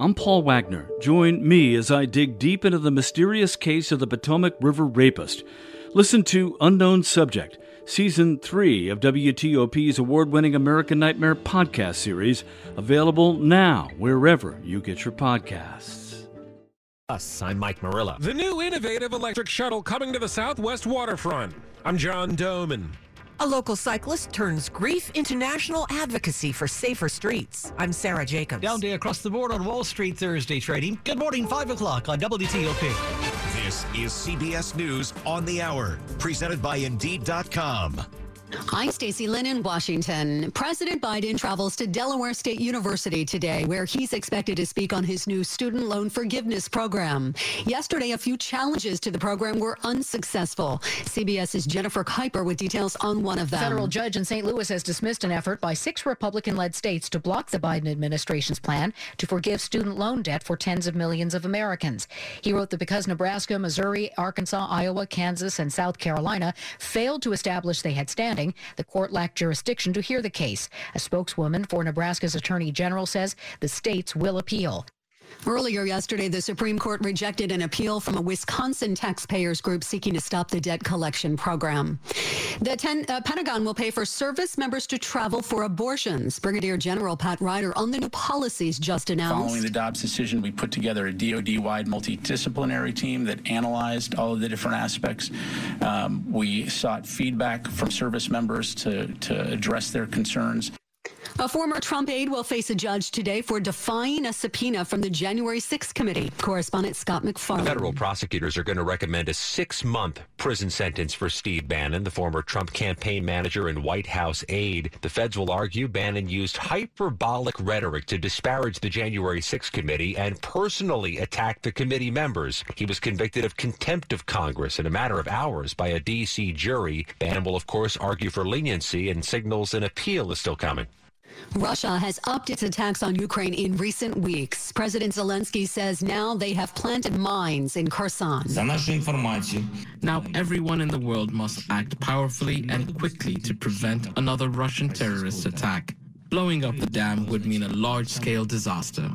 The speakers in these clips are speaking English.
I'm Paul Wagner. Join me as I dig deep into the mysterious case of the Potomac River rapist. Listen to Unknown Subject, Season 3 of WTOP's award winning American Nightmare podcast series, available now wherever you get your podcasts. Us, I'm Mike Murillo. The new innovative electric shuttle coming to the southwest waterfront. I'm John Domen. A local cyclist turns grief into national advocacy for safer streets. I'm Sarah Jacobs. Down day across the board on Wall Street Thursday trading. Good morning, 5 o'clock on WTOP. This is CBS News on the Hour, presented by Indeed.com. I'm Stacey Lynn in Washington. President Biden travels to Delaware State University today, where he's expected to speak on his new student loan forgiveness program. Yesterday, a few challenges to the program were unsuccessful. CBS's Jennifer Kuiper with details on one of them. Federal judge in St. Louis has dismissed an effort by six Republican led states to block the Biden administration's plan to forgive student loan debt for tens of millions of Americans. He wrote that because Nebraska, Missouri, Arkansas, Iowa, Kansas, and South Carolina failed to establish they had standing, the court lacked jurisdiction to hear the case. A spokeswoman for Nebraska's attorney general says the states will appeal. Earlier yesterday, the Supreme Court rejected an appeal from a Wisconsin taxpayers group seeking to stop the debt collection program. The ten, uh, Pentagon will pay for service members to travel for abortions. Brigadier General Pat Ryder on the new policies just announced. Following the Dobbs decision, we put together a DoD wide multidisciplinary team that analyzed all of the different aspects. Um, we sought feedback from service members to, to address their concerns. A former Trump aide will face a judge today for defying a subpoena from the January 6th committee. Correspondent Scott MacFarlane. Federal prosecutors are going to recommend a six month prison sentence for Steve Bannon, the former Trump campaign manager and White House aide. The feds will argue Bannon used hyperbolic rhetoric to disparage the January 6th committee and personally attack the committee members. He was convicted of contempt of Congress in a matter of hours by a D.C. jury. Bannon will, of course, argue for leniency and signals an appeal is still coming. Russia has upped its attacks on Ukraine in recent weeks. President Zelensky says now they have planted mines in Kherson. Now everyone in the world must act powerfully and quickly to prevent another Russian terrorist attack. Blowing up the dam would mean a large-scale disaster.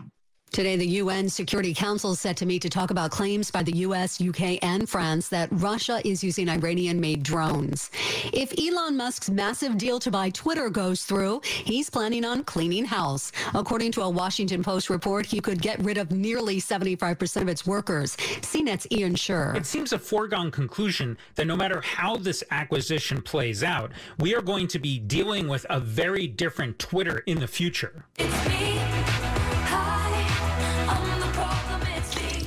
Today, the UN Security Council is set to meet to talk about claims by the U.S., UK, and France that Russia is using Iranian made drones. If Elon Musk's massive deal to buy Twitter goes through, he's planning on cleaning house. According to a Washington Post report, he could get rid of nearly 75% of its workers. CNET's Ian Sherr. It seems a foregone conclusion that no matter how this acquisition plays out, we are going to be dealing with a very different Twitter in the future.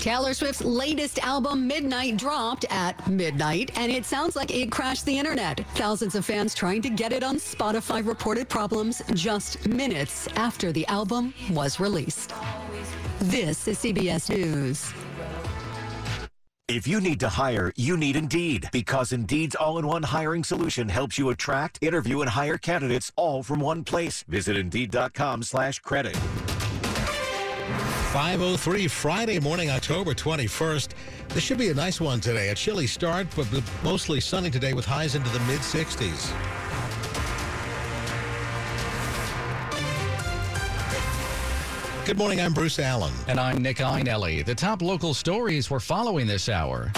Taylor Swift's latest album, Midnights, dropped at midnight, and it sounds like it crashed the internet. Thousands of fans trying to get it on Spotify reported problems just minutes after the album was released. This is CBS News. If you need to hire, you need Indeed because Indeed's all-in-one hiring solution helps you attract, interview, and hire candidates all from one place. Visit Indeed.com slash credit. 503 Friday morning, October 21st. This should be a nice one today. A chilly start, but mostly sunny today with highs into the mid 60s. Good morning, I'm Bruce Allen. And I'm Nick Iannelli. The top local stories we're following this hour.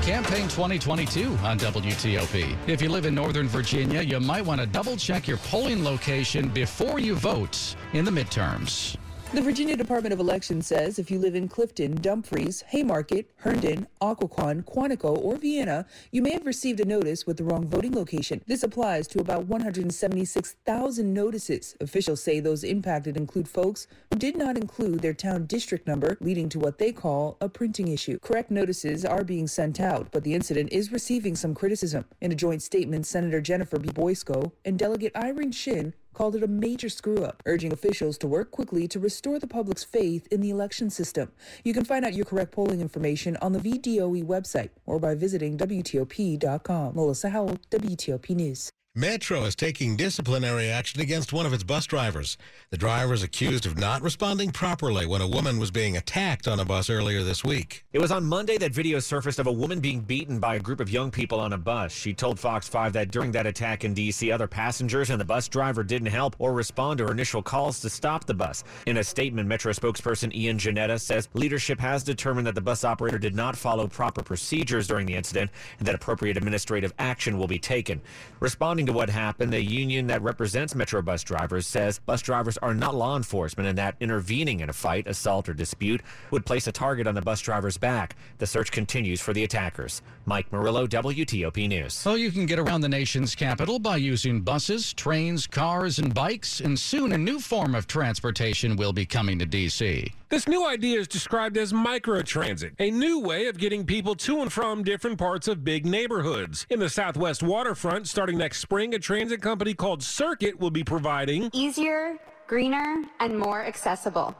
Campaign 2022 on WTOP. If you live in Northern Virginia, you might want to double check your polling location before you vote in the midterms. The Virginia Department of Elections says if you live in Clifton, Dumfries, Haymarket, Herndon, Occoquan, Quantico, or Vienna, you may have received a notice with the wrong voting location. This applies to about 176,000 notices. Officials say those impacted include folks who did not include their town district number, leading to what they call a printing issue. Correct notices are being sent out, but the incident is receiving some criticism. In a joint statement, Senator Jennifer B. Boysko and Delegate Irene Shin called it a major screw up, urging officials to work quickly to restore the public's faith in the election system. You can find out your correct polling information on the VDOE website or by visiting WTOP.com. Melissa Howell, WTOP News. Metro is taking disciplinary action against one of its bus drivers. The driver is accused of not responding properly when a woman was being attacked on a bus earlier this week. It was on Monday that video surfaced of a woman being beaten by a group of young people on a bus. She told Fox 5 that during that attack in D.C., other passengers and the bus driver didn't help or respond to her initial calls to stop the bus. In a statement, Metro spokesperson Ian Jannetta says leadership has determined that the bus operator did not follow proper procedures during the incident and that appropriate administrative action will be taken. Responding to what happened, the union that represents Metro bus drivers says bus drivers are not law enforcement and that intervening in a fight, assault, or dispute would place a target on the bus driver's back. The search continues for the attackers. Mike Murillo, WTOP News. So you can get around the nation's capital by using buses, trains, cars, and bikes, and soon a new form of transportation will be coming to D.C. This new idea is described as microtransit, a new way of getting people to and from different parts of big neighborhoods. In the Southwest waterfront, starting next spring, a transit company called Circuit will be providing easier, greener, and more accessible.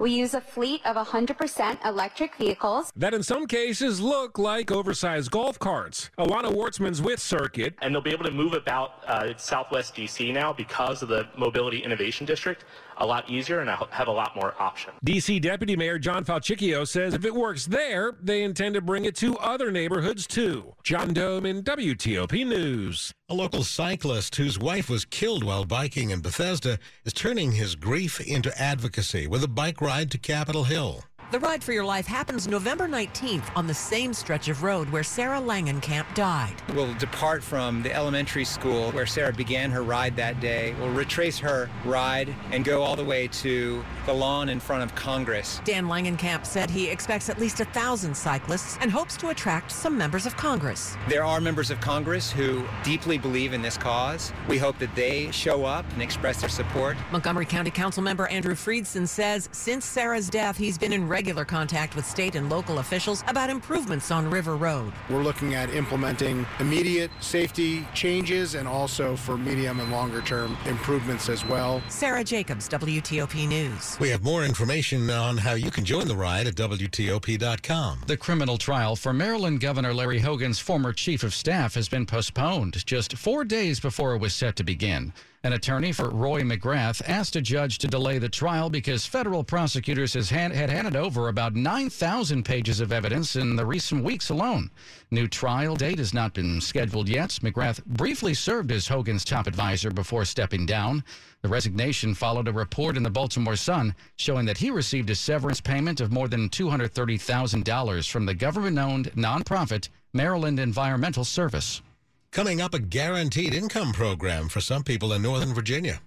We use a fleet of 100% electric vehicles that in some cases look like oversized golf carts. Alana Wartzman's with Circuit. And they'll be able to move about uh, Southwest DC now because of the Mobility Innovation District a lot easier and have a lot more options. DC Deputy Mayor John Falcicchio says if it works there, they intend to bring it to other neighborhoods too. John Domen WTOP News. A local cyclist whose wife was killed while biking in Bethesda is turning his grief into advocacy with a bike ride to Capitol Hill. The Ride for Your Life happens November 19th on the same stretch of road where Sarah Langenkamp died. We'll depart from the elementary school where Sarah began her ride that day. We'll retrace her ride and go all the way to the lawn in front of Congress. Dan Langenkamp said he expects at least a thousand cyclists and hopes to attract some members of Congress. There are members of Congress who deeply believe in this cause. We hope that they show up and express their support. Montgomery County Council member Andrew Friedson says since Sarah's death, he's been in regular contact with state and local officials about improvements on River Road. We're looking at implementing immediate safety changes and also for medium and longer term improvements as well. Sarah Jacobs, WTOP News. We have more information on how you can join the ride at WTOP.com. The criminal trial for Maryland Governor Larry Hogan's former chief of staff has been postponed just four days before it was set to begin. An attorney for Roy McGrath asked a judge to delay the trial because federal prosecutors had handed over about 9,000 pages of evidence in the recent weeks alone. New trial date has not been scheduled yet. McGrath briefly served as Hogan's top advisor before stepping down. The resignation followed a report in the Baltimore Sun showing that he received a severance payment of more than $230,000 from the government owned nonprofit Maryland Environmental Service. Coming up, a guaranteed income program for some people in Northern Virginia.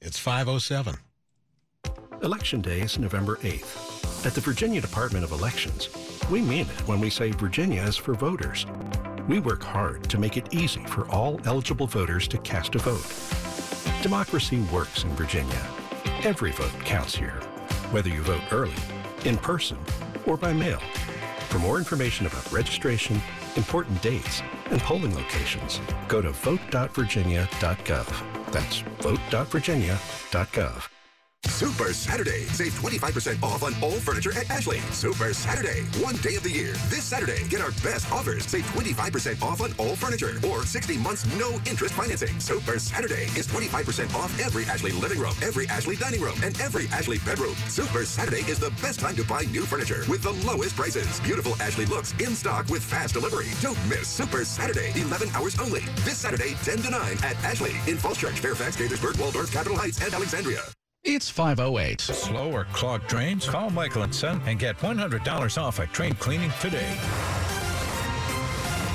It's 507. Election Day is November 8th. At the Virginia Department of Elections, we mean it when we say Virginia is for voters. We work hard to make it easy for all eligible voters to cast a vote. Democracy works in Virginia. Every vote counts here, whether you vote early, in person, or by mail. For more information about registration, important dates, and polling locations, go to vote.virginia.gov. That's vote.virginia.gov. Super Saturday. Save 25% off on all furniture at Ashley. Super Saturday. One day of the year. This Saturday, get our best offers. Save 25% off on all furniture or 60 months no interest financing. Super Saturday is 25% off every Ashley living room, every Ashley dining room, and every Ashley bedroom. Super Saturday is the best time to buy new furniture with the lowest prices. Beautiful Ashley looks in stock with fast delivery. Don't miss Super Saturday. 11 hours only. This Saturday, 10 to 9 at Ashley in Falls Church, Fairfax, Gaithersburg, Waldorf, Capitol Heights, and Alexandria. It's 508. Slow or clogged drains? Call Michael and Son and get $100 off a drain cleaning today.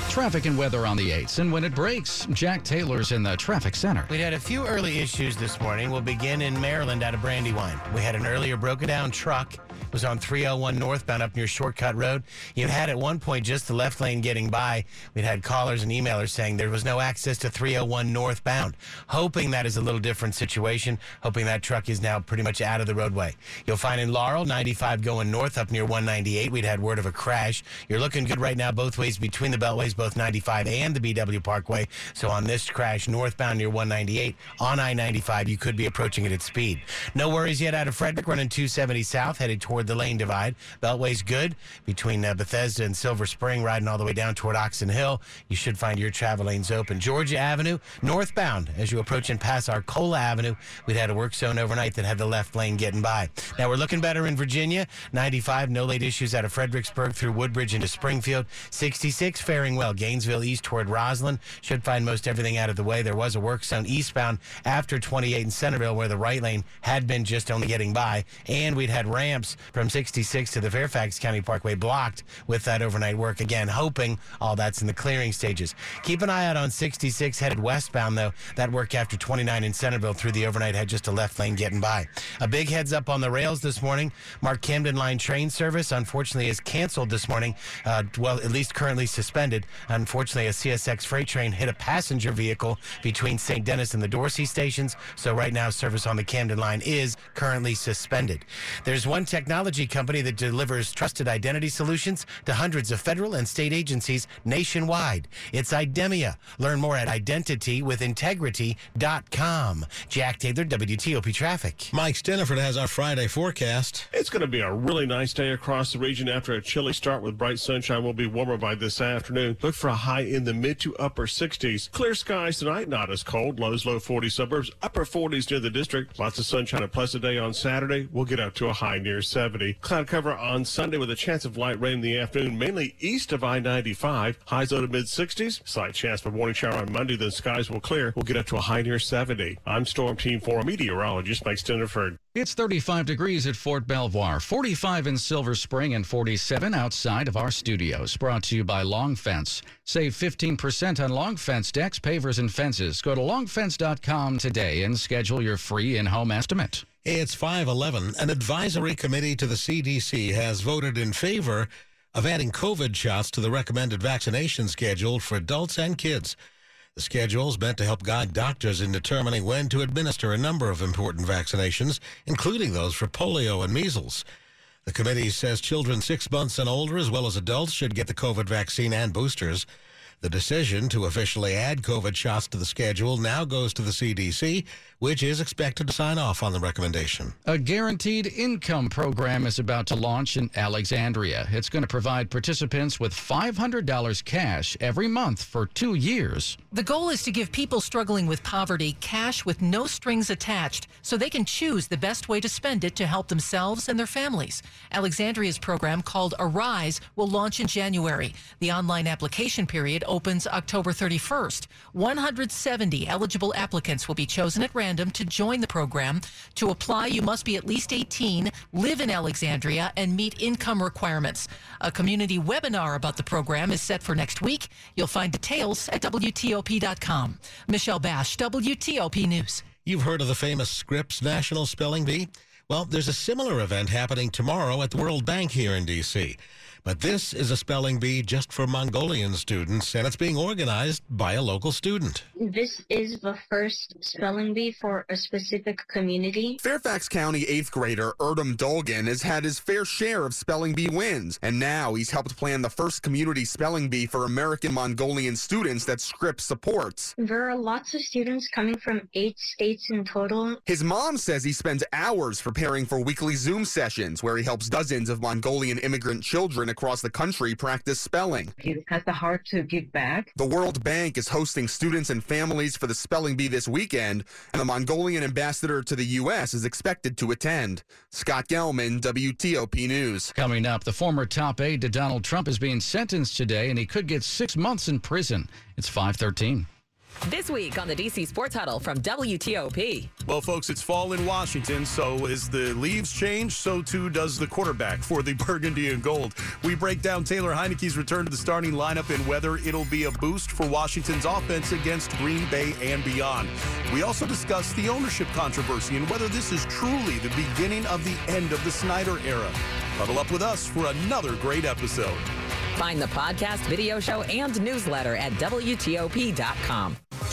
Traffic and weather on the 8s. And when it breaks, Jack Taylor's in the traffic center. We had a few early issues this morning. We'll begin in Maryland out of Brandywine. We had an earlier broken down truck was on 301 northbound up near Shortcut Road. You had at one point just the left lane getting by. We'd had callers and emailers saying there was no access to 301 northbound. Hoping that is a little different situation. Hoping that truck is now pretty much out of the roadway. You'll find in Laurel, 95 going north up near 198. We'd had word of a crash. You're looking good right now both ways between the beltways, both 95 and the BW Parkway. So on this crash northbound near 198 on I-95, you could be approaching it at speed. No worries yet out of Frederick, running 270 south, headed toward toward the lane divide. Beltway's good between uh, Bethesda and Silver Spring, riding all the way down toward Oxon Hill. You should find your travel lanes open. Georgia Avenue, northbound, as you approach and pass Arcola Avenue, we'd had a work zone overnight that had the left lane getting by. Now we're looking better in Virginia. 95, no late issues out of Fredericksburg through Woodbridge into Springfield. 66, faring well. Gainesville east toward Rosslyn. Should find most everything out of the way. There was a work zone eastbound after 28 in Centreville where the right lane had been just only getting by. And we'd had ramps from 66 to the Fairfax County Parkway blocked with that overnight work. Again, hoping all that's in the clearing stages. Keep an eye out on 66 headed westbound, though. That work after 29 in Centreville through the overnight had just a left lane getting by. A big heads up on the rails this morning. MARC Camden Line train service, unfortunately, is canceled this morning. Uh, well, at least currently suspended. Unfortunately, a CSX freight train hit a passenger vehicle between St. Denis and the Dorsey stations. So right now, service on the Camden line is currently suspended. There's one technology company that delivers trusted identity solutions to hundreds of federal and state agencies nationwide. It's Idemia. Learn more at identitywithintegrity.com. Jack Taylor, WTOP Traffic. Mike Stinneford has our Friday forecast. It's going to be a really nice day across the region after a chilly start with bright sunshine. Will be warmer by this afternoon. Look for a high in the mid to upper 60s. Clear skies tonight, not as cold. Lows low 40 suburbs, upper 40s near the district. Lots of sunshine, a pleasant day on Saturday. We'll get up to a high near 70. Cloud cover on Sunday with a chance of light rain in the afternoon, mainly east of I 95. Highs low to mid 60s. Slight chance for morning shower on Monday. Then skies will clear. We'll get up to a high near 70. I'm Storm Team 4 meteorologist Mike Stinneford. It's 35 degrees at Fort Belvoir, 45 in Silver Spring, and 47 outside of our studios. Brought to you by Long Fence. Save 15% on Long Fence decks, pavers, and fences. Go to longfence.com today and schedule your free in home estimate. It's 511. An advisory committee to the CDC has voted in favor of adding COVID shots to the recommended vaccination schedule for adults and kids. The schedule is meant to help guide doctors in determining when to administer a number of important vaccinations, including those for polio and measles. The committee says children six months and older, as well as adults, should get the COVID vaccine and boosters. The decision to officially add COVID shots to the schedule now goes to the CDC, which is expected to sign off on the recommendation. A guaranteed income program is about to launch in Alexandria. It's going to provide participants with $500 cash every month for two years. The goal is to give people struggling with poverty cash with no strings attached so they can choose the best way to spend it to help themselves and their families. Alexandria's program called Arise will launch in January. The online application period opens October 31st. 170 eligible applicants will be chosen at random to join the program. To apply, you must be at least 18, live in Alexandria, and meet income requirements. A community webinar about the program is set for next week. You'll find details at WTOP.com. Michelle Basch, WTOP News. You've heard of the famous Scripps National Spelling Bee? Well, there's a similar event happening tomorrow at the World Bank here in D.C. But this is a spelling bee just for Mongolian students, and it's being organized by a local student. This is the first spelling bee for a specific community. Fairfax County 8th grader Erdem Dolgan has had his fair share of spelling bee wins, and now he's helped plan the first community spelling bee for American Mongolian students that Scripps supports. There are lots of students coming from eight states in total. His mom says he spends hours preparing for weekly Zoom sessions where he helps dozens of Mongolian immigrant children across the country practice spelling. It has the heart to give back. The World Bank is hosting students and families for the spelling bee this weekend, and the Mongolian ambassador to the U.S. is expected to attend. Scott Gelman, WTOP News. Coming up, the former top aide to Donald Trump is being sentenced today, and he could get six months in prison. It's 513. This week on the DC Sports Huddle from WTOP. Well, folks, it's fall in Washington, so as the leaves change, so too does the quarterback for the Burgundy and Gold. We break down Taylor Heinicke's return to the starting lineup and whether it'll be a boost for Washington's offense against Green Bay and beyond. We also discuss the ownership controversy and whether this is truly the beginning of the end of the Snyder era. Huddle up with us for another great episode. Find the podcast, video show, and newsletter at WTOP.com.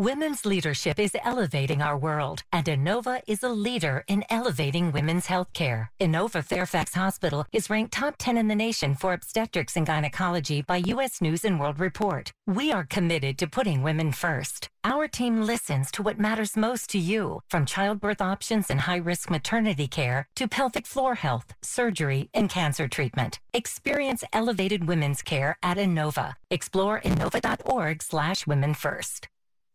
Women's leadership is elevating our world, and Inova is a leader in elevating women's health care. Inova Fairfax Hospital is ranked top 10 in the nation for obstetrics and gynecology by U.S. News and World Report. We are committed to putting women first. Our team listens to what matters most to you, from childbirth options and high-risk maternity care to pelvic floor health, surgery, and cancer treatment. Experience elevated women's care at Inova. Explore inova.org slash women first.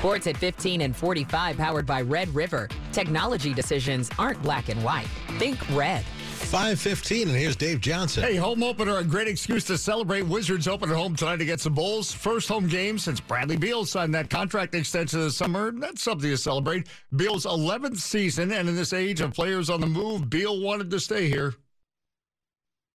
Sports at 15 and 45, powered by Red River. Technology decisions aren't black and white. Think red. 515, and here's Dave Johnson. Hey, home opener, a great excuse to celebrate. Wizards open at home tonight to get some bowls. First home game since Bradley Beal signed that contract extension this summer. That's something to celebrate. Beal's 11th season, and in this age of players on the move, Beal wanted to stay here.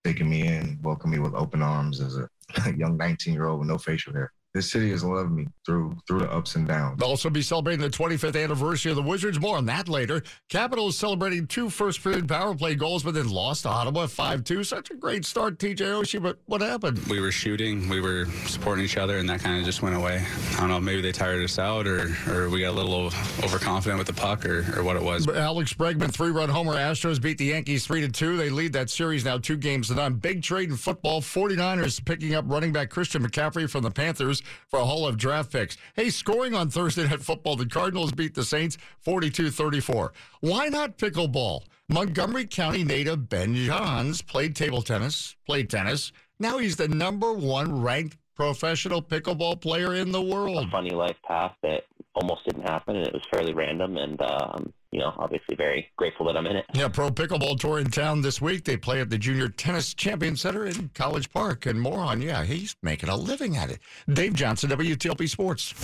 Taking me in, welcome me with open arms as a young 19 year old with no facial hair this city has loved me through through the ups and downs. They'll also be celebrating the 25th anniversary of the Wizards. More on that later. Capitals celebrating two first period power play goals, but then lost to Ottawa 5 2. Such a great start, TJ Oshie, but what happened? We were shooting, we were supporting each other, and that kind of just went away. I don't know, maybe they tired us out or, or we got a little overconfident with the puck or, or what it was. But Alex Bregman, three run homer. Astros beat the Yankees 3 2. They lead that series now two games to none. Big trade in football. 49ers picking up running back Christian McCaffrey from the Panthers for a haul of draft picks. Hey, scoring on Thursday Night Football, the Cardinals beat the Saints 42 34. Why not pickleball? Montgomery County native Ben Johns played table tennis, played tennis. Now he's the number one ranked professional pickleball player in the world. A funny life path that almost didn't happen, and it was fairly random. And um, you know, obviously very grateful that I'm in it. Yeah, Pro Pickleball Tour in town this week. They play at the Junior Tennis Champion Center in College Park, and more on. Yeah, he's making a living at it. Dave Johnson, WTOP Sports.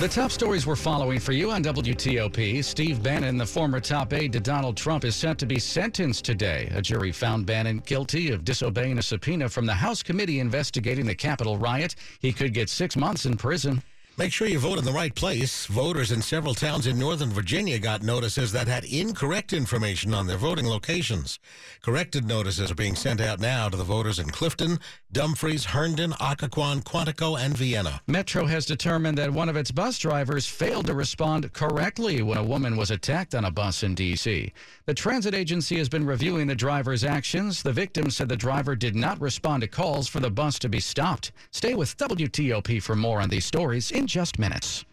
The top stories we're following for you on WTOP. Steve Bannon, the former top aide to Donald Trump, is set to be sentenced today. A jury found Bannon guilty of disobeying a subpoena from the House committee investigating the Capitol riot. He could get six months in prison. Make sure you vote in the right place. Voters in several towns in Northern Virginia got notices that had incorrect information on their voting locations. Corrected notices are being sent out now to the voters in Clifton, Dumfries, Herndon, Occoquan, Quantico, and Vienna. Metro has determined that one of its bus drivers failed to respond correctly when a woman was attacked on a bus in D.C. The transit agency has been reviewing the driver's actions. The victim said the driver did not respond to calls for the bus to be stopped. Stay with WTOP for more on these stories in just minutes.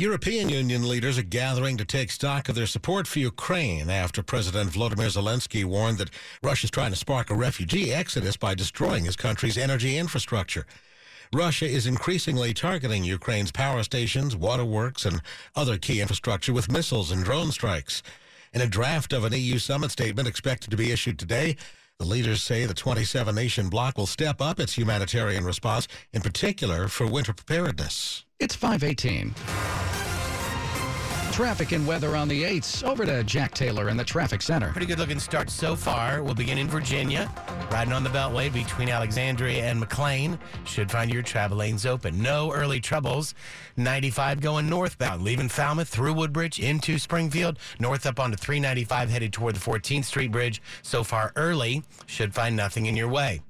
European Union leaders are gathering to take stock of their support for Ukraine after President Vladimir Zelensky warned that Russia is trying to spark a refugee exodus by destroying his country's energy infrastructure. Russia is increasingly targeting Ukraine's power stations, waterworks, and other key infrastructure with missiles and drone strikes. In a draft of an EU summit statement expected to be issued today, the leaders say the 27 nation bloc will step up its humanitarian response, in particular for winter preparedness. It's 518. Traffic and weather on the 8s. Over to Jack Taylor in the traffic center. Pretty good looking start so far. We'll begin in Virginia, riding on the Beltway between Alexandria and McLean. Should find your travel lanes open. No early troubles. 95 going northbound, leaving Falmouth through Woodbridge into Springfield, north up onto 395 headed toward the 14th Street Bridge. So far early, should find nothing in your way.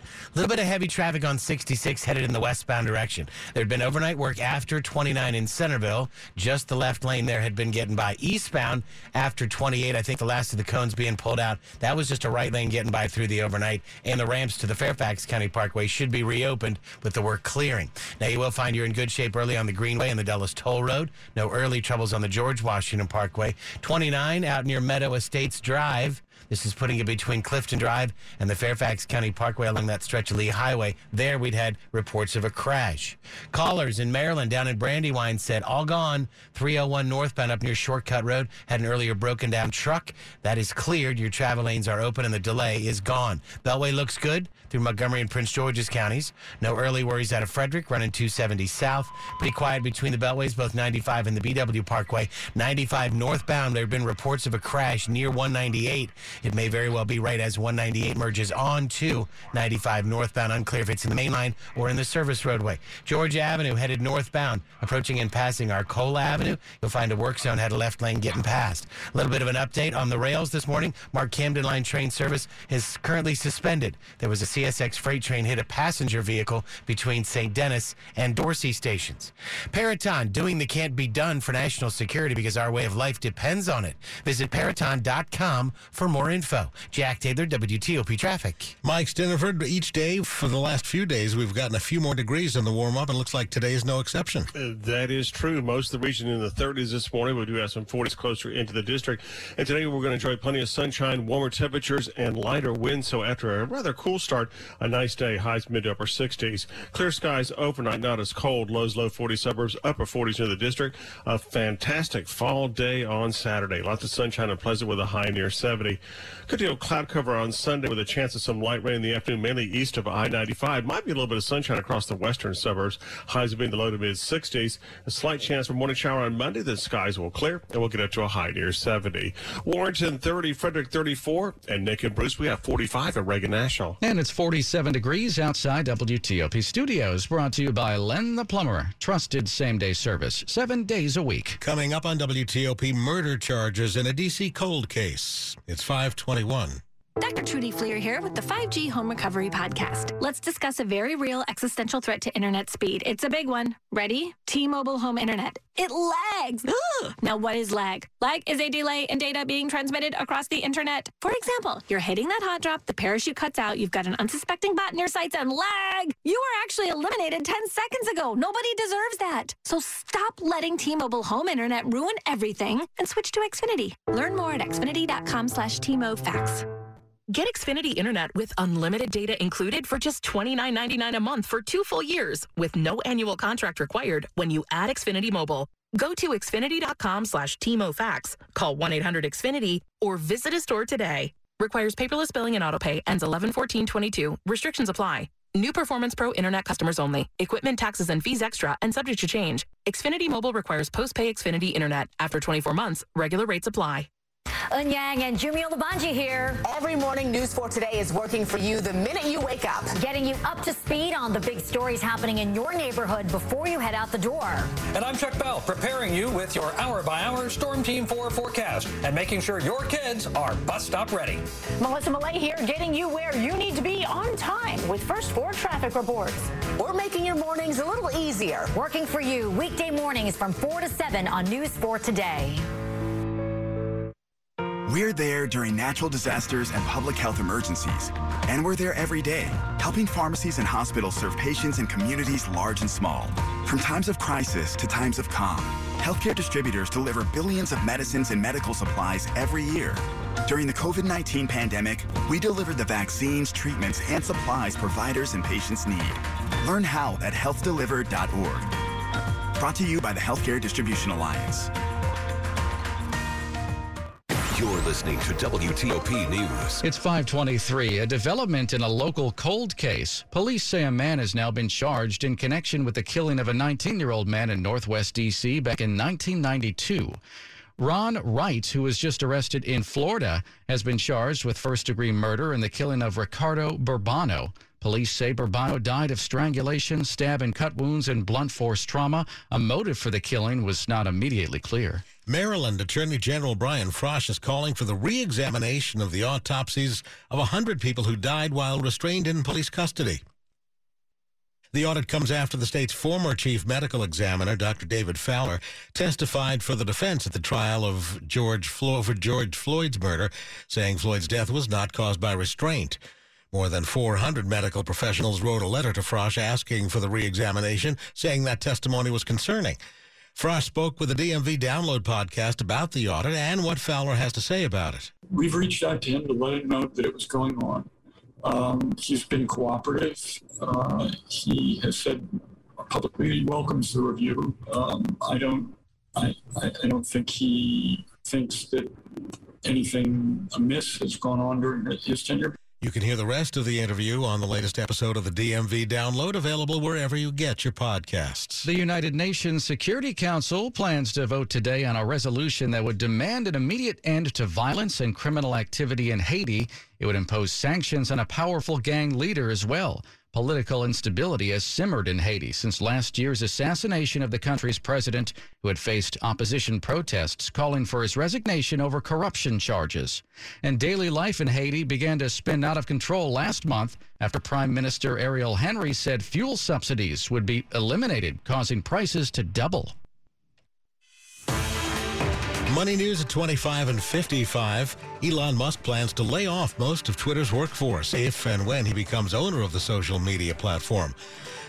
A little bit of heavy traffic on 66 headed in the westbound direction. There had been overnight work after 29 in Centreville. Just the left lane there had been getting by. Eastbound after 28, I think the last of the cones being pulled out. That was just a right lane getting by through the overnight. And the ramps to the Fairfax County Parkway should be reopened with the work clearing. Now, you will find you're in good shape early on the Greenway and the Dulles Toll Road. No early troubles on the George Washington Parkway. 29 out near Meadow Estates Drive. This is putting it between Clifton Drive and the Fairfax County Parkway along that stretch of Lee Highway. There we'd had reports of a crash. Callers in Maryland down in Brandywine said all gone. 301 northbound up near Shortcut Road had an earlier broken down truck. That is cleared. Your travel lanes are open and the delay is gone. Beltway looks good through Montgomery and Prince George's counties. No early worries out of Frederick, running 270 south. Pretty quiet between the beltways, both 95 and the BW Parkway. 95 northbound, there have been reports of a crash near 198. It may very well be right as 198 merges on to 95 northbound. Unclear if it's in the main line or in the service roadway. Georgia Avenue headed northbound, approaching and passing Arcola Avenue. You'll find a work zone had a left lane getting past. A little bit of an update on the rails this morning. MARC Camden Line train service is currently suspended. There was a CSX freight train hit a passenger vehicle between St. Denis and Dorsey stations. Peraton doing the can't be done for national security because our way of life depends on it. Visit Peraton.com for more info. Jack Taylor, WTOP Traffic. Mike Stinneford, each day for the last few days, we've gotten a few more degrees in the warm up, and looks like today is no exception. Uh, that is true. Most of the region in the 30s this morning. We do have some 40s closer into the district. And today we're going to enjoy plenty of sunshine, warmer temperatures, and lighter winds. So after a rather cool start, a nice day, highs mid to upper 60s. Clear skies overnight, not as cold. Lows low 40 suburbs, upper 40s near the district. A fantastic fall day on Saturday. Lots of sunshine and pleasant with a high near 70. Good deal cloud cover on Sunday with a chance of some light rain in the afternoon, mainly east of I-95. Might be a little bit of sunshine across the western suburbs. Highs will be in the low to mid 60s. A slight chance for morning shower on Monday. The skies will clear and we'll get up to a high near 70. Warrenton 30, Frederick 34, and Nick and Bruce, we have 45 at Reagan National. And it's 47 degrees outside WTOP studios, brought to you by Len the Plumber. Trusted same day service, seven days a week. Coming up on WTOP, murder charges in a D.C. cold case. It's 521. Dr. Trudy Fleer here with the 5G Home Recovery Podcast. Let's discuss a very real existential threat to internet speed. It's a big one. Ready? T-Mobile Home Internet. It lags. Now, what is lag? Lag is a delay in data being transmitted across the internet. For example, you're hitting that hot drop, the parachute cuts out, you've got an unsuspecting bot in your sights, and lag! You were actually eliminated 10 seconds ago. Nobody deserves that. So stop letting T-Mobile Home Internet ruin everything and switch to Xfinity. Learn more at xfinity.com slash T-MoFax. Get Xfinity Internet with unlimited data included for just $29.99 a month for two full years with no annual contract required when you add Xfinity Mobile. Go to Xfinity.com slash TMOFax, call 1-800-XFINITY, or visit a store today. Requires paperless billing and autopay. Ends 11-14-22. Restrictions apply. New Performance Pro Internet customers only. Equipment, taxes, and fees extra and subject to change. Xfinity Mobile requires post-pay Xfinity Internet. After 24 months, regular rates apply. Unyang and Jumio Labanji here. Every morning, News 4 Today is working for you the minute you wake up. Getting you up to speed on the big stories happening in your neighborhood before you head out the door. And I'm Chuck Bell, preparing you with your hour by hour Storm Team 4 forecast and making sure your kids are bus stop ready. Melissa Mollet here, getting you where you need to be on time with First 4 traffic reports. We're making your mornings a little easier. Working for you weekday mornings from 4 to 7 on News 4 Today. We're there during natural disasters and public health emergencies. And we're there every day, helping pharmacies and hospitals serve patients in communities large and small. From times of crisis to times of calm, healthcare distributors deliver billions of medicines and medical supplies every year. During the COVID 19 pandemic, we delivered the vaccines, treatments, and supplies providers and patients need. Learn how at healthdelivered.org. Brought to you by the Healthcare Distribution Alliance. You're listening to WTOP News. It's 523, a development in a local cold case. Police say a man has now been charged in connection with the killing of a 19-year-old man in Northwest D.C. back in 1992. Ron Wright, who was just arrested in Florida, has been charged with first-degree murder in the killing of Ricardo Burbano. Police say Burbano died of strangulation, stab and cut wounds, and blunt force trauma. A motive for the killing was not immediately clear. Maryland Attorney General Brian Frosh is calling for the re examination of the autopsies of 100 people who died while restrained in police custody. The audit comes after the state's former chief medical examiner, Dr. David Fowler, testified for the defense at the trial of George Floyd for George Floyd's murder, saying Floyd's death was not caused by restraint. More than 400 medical professionals wrote a letter to Frosh asking for the re-examination, saying that testimony was concerning. Frosh spoke with the DMV Download podcast about the audit and what Fowler has to say about it. We've reached out to him to let him know that it was going on. Um, he's been cooperative. Uh, he has said publicly he welcomes the review. Um, I don't. I, I, I don't think he thinks that anything amiss has gone on during his tenure. You can hear the rest of the interview on the latest episode of the DMV Download, available wherever you get your podcasts. The United Nations Security Council plans to vote today on a resolution that would demand an immediate end to violence and criminal activity in Haiti. It would impose sanctions on a powerful gang leader as well. Political instability has simmered in Haiti since last year's assassination of the country's president, who had faced opposition protests calling for his resignation over corruption charges. And daily life in Haiti began to spin out of control last month after Prime Minister Ariel Henry said fuel subsidies would be eliminated, causing prices to double. Money news at 25 and 55. Elon Musk plans to lay off most of Twitter's workforce if and when he becomes owner of the social media platform.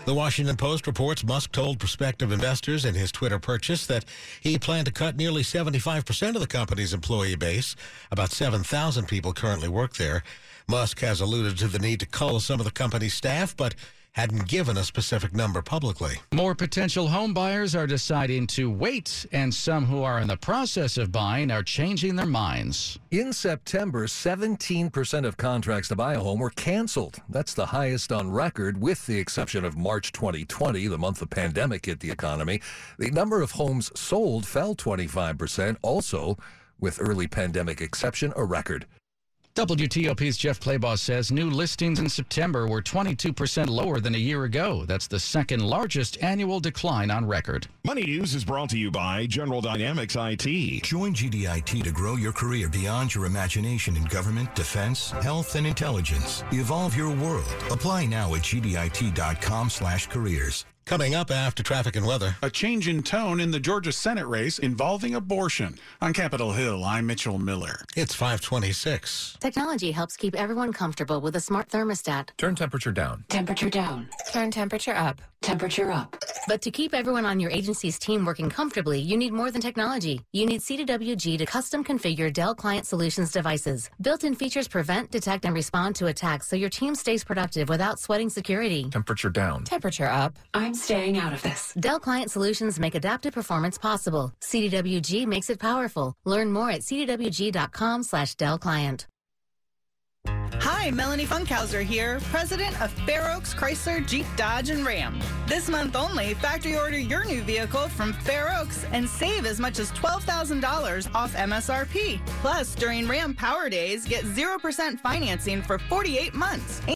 The Washington Post reports Musk told prospective investors in his Twitter purchase that he planned to cut nearly 75% of the company's employee base. About 7,000 people currently work there. Musk has alluded to the need to cull some of the company's staff, but hadn't given a specific number publicly. More potential home buyers are deciding to wait, and some who are in the process of buying are changing their minds. In September, 17% of contracts to buy a home were canceled. That's the highest on record, with the exception of March 2020, the month the pandemic hit the economy. The number of homes sold fell 25%, also with early pandemic exception, a record. WTOP's Jeff Clabaugh says new listings in September were 22% lower than a year ago. That's the second largest annual decline on record. Money News is brought to you by General Dynamics IT. Join GDIT to grow your career beyond your imagination in government, defense, health, and intelligence. Evolve your world. Apply now at gdit.com/careers. Coming up after traffic and weather. A change in tone in the Georgia Senate race involving abortion. On Capitol Hill, I'm Mitchell Miller. It's 526. Technology helps keep everyone comfortable with a smart thermostat. Turn temperature down. Temperature down. Turn temperature up. Temperature up. But to keep everyone on your agency's team working comfortably, you need more than technology. You need CDWG to custom configure Dell Client Solutions devices. Built-in features prevent, detect, and respond to attacks so your team stays productive without sweating security. Temperature down. Temperature up. I'm staying out of this. Dell Client Solutions make adaptive performance possible. CDWG makes it powerful. Learn more at cdwg.com slash Dell Client. Hi, Melanie Funkhauser here, president of Fair Oaks Chrysler Jeep Dodge and Ram. This month only, factory order your new vehicle from Fair Oaks and save as much as $12,000 off MSRP. Plus, during Ram Power Days, get 0% financing for 48 months.